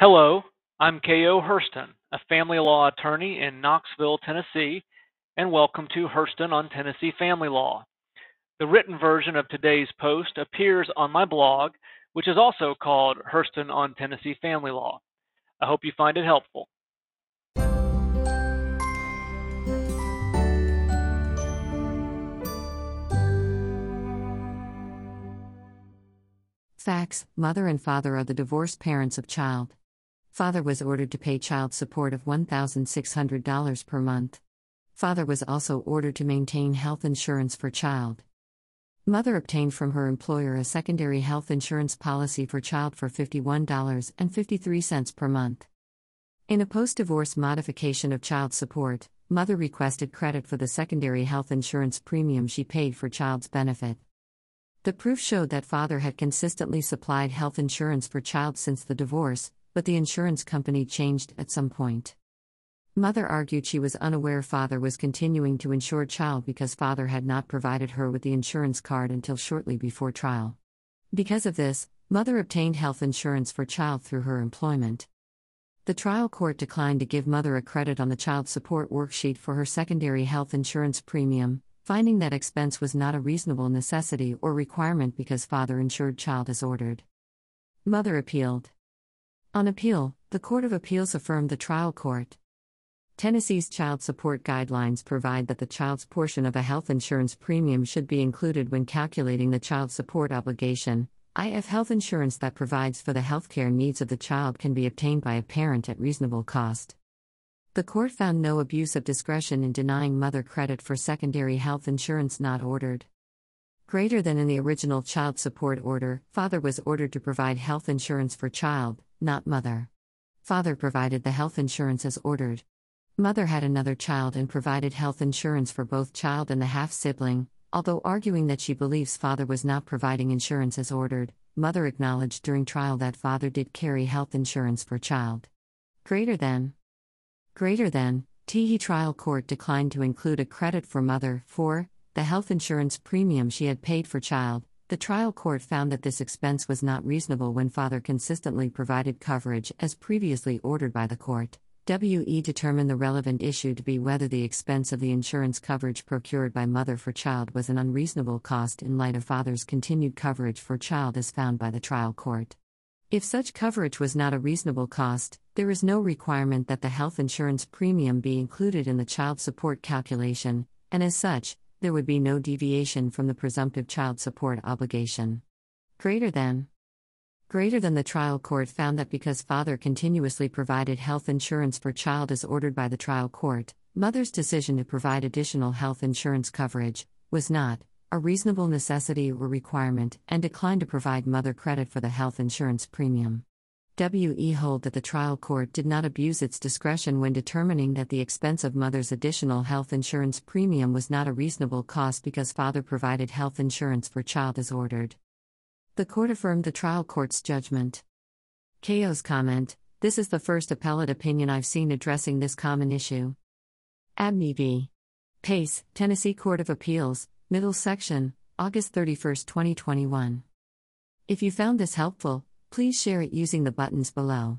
Hello, I'm K.O. Herston, a family law attorney in Knoxville, Tennessee, and welcome to Herston on Tennessee Family Law. The written version of today's post appears on my blog, which is also called Herston on Tennessee Family Law. I hope you find it helpful. Facts Mother and father are the divorced parents of child. Father was ordered to pay child support of $1,600 per month. Father was also ordered to maintain health insurance for child. Mother obtained from her employer a secondary health insurance policy for child for $51.53 per month. In a post divorce modification of child support, mother requested credit for the secondary health insurance premium she paid for child's benefit. The proof showed that father had consistently supplied health insurance for child since the divorce, but the insurance company changed at some point. Mother argued she was unaware father was continuing to insure child because father had not provided her with the insurance card until shortly before trial. Because of this, mother obtained health insurance for child through her employment. The trial court declined to give mother a credit on the child support worksheet for her secondary health insurance premium, finding that expense was not a reasonable necessity or requirement because father insured child as ordered. Mother appealed. On appeal, the Court of Appeals affirmed the trial court. Tennessee's child support guidelines provide that the child's portion of a health insurance premium should be included when calculating the child support obligation. IF health insurance that provides for the healthcare needs of the child can be obtained by a parent at reasonable cost. The court found no abuse of discretion in denying mother credit for secondary health insurance not ordered. Greater than in the original child support order, father was ordered to provide health insurance for child, not mother. Father provided the health insurance as ordered. Mother had another child and provided health insurance for both child and the half sibling, although arguing that she believes father was not providing insurance as ordered. Mother acknowledged during trial that father did carry health insurance for child. Greater than Greater than, Teehee trial court declined to include a credit for mother for the health insurance premium she had paid for child. The trial court found that this expense was not reasonable when father consistently provided coverage as previously ordered by the court. WE determined the relevant issue to be whether the expense of the insurance coverage procured by mother for child was an unreasonable cost in light of father's continued coverage for child as found by the trial court. If such coverage was not a reasonable cost, there is no requirement that the health insurance premium be included in the child support calculation, and as such, there would be no deviation from the presumptive child support obligation. Greater than Greater than the trial court found that because father continuously provided health insurance for child as ordered by the trial court, mother's decision to provide additional health insurance coverage was not, a reasonable necessity or requirement, and declined to provide mother credit for the health insurance premium. WE hold that the trial court did not abuse its discretion when determining that the expense of mother's additional health insurance premium was not a reasonable cost because father provided health insurance for child as ordered. The court affirmed the trial court's judgment. KO's comment This is the first appellate opinion I've seen addressing this common issue. Abney v. Pace, Tennessee Court of Appeals, Middle section, August 31, 2021. If you found this helpful, please share it using the buttons below.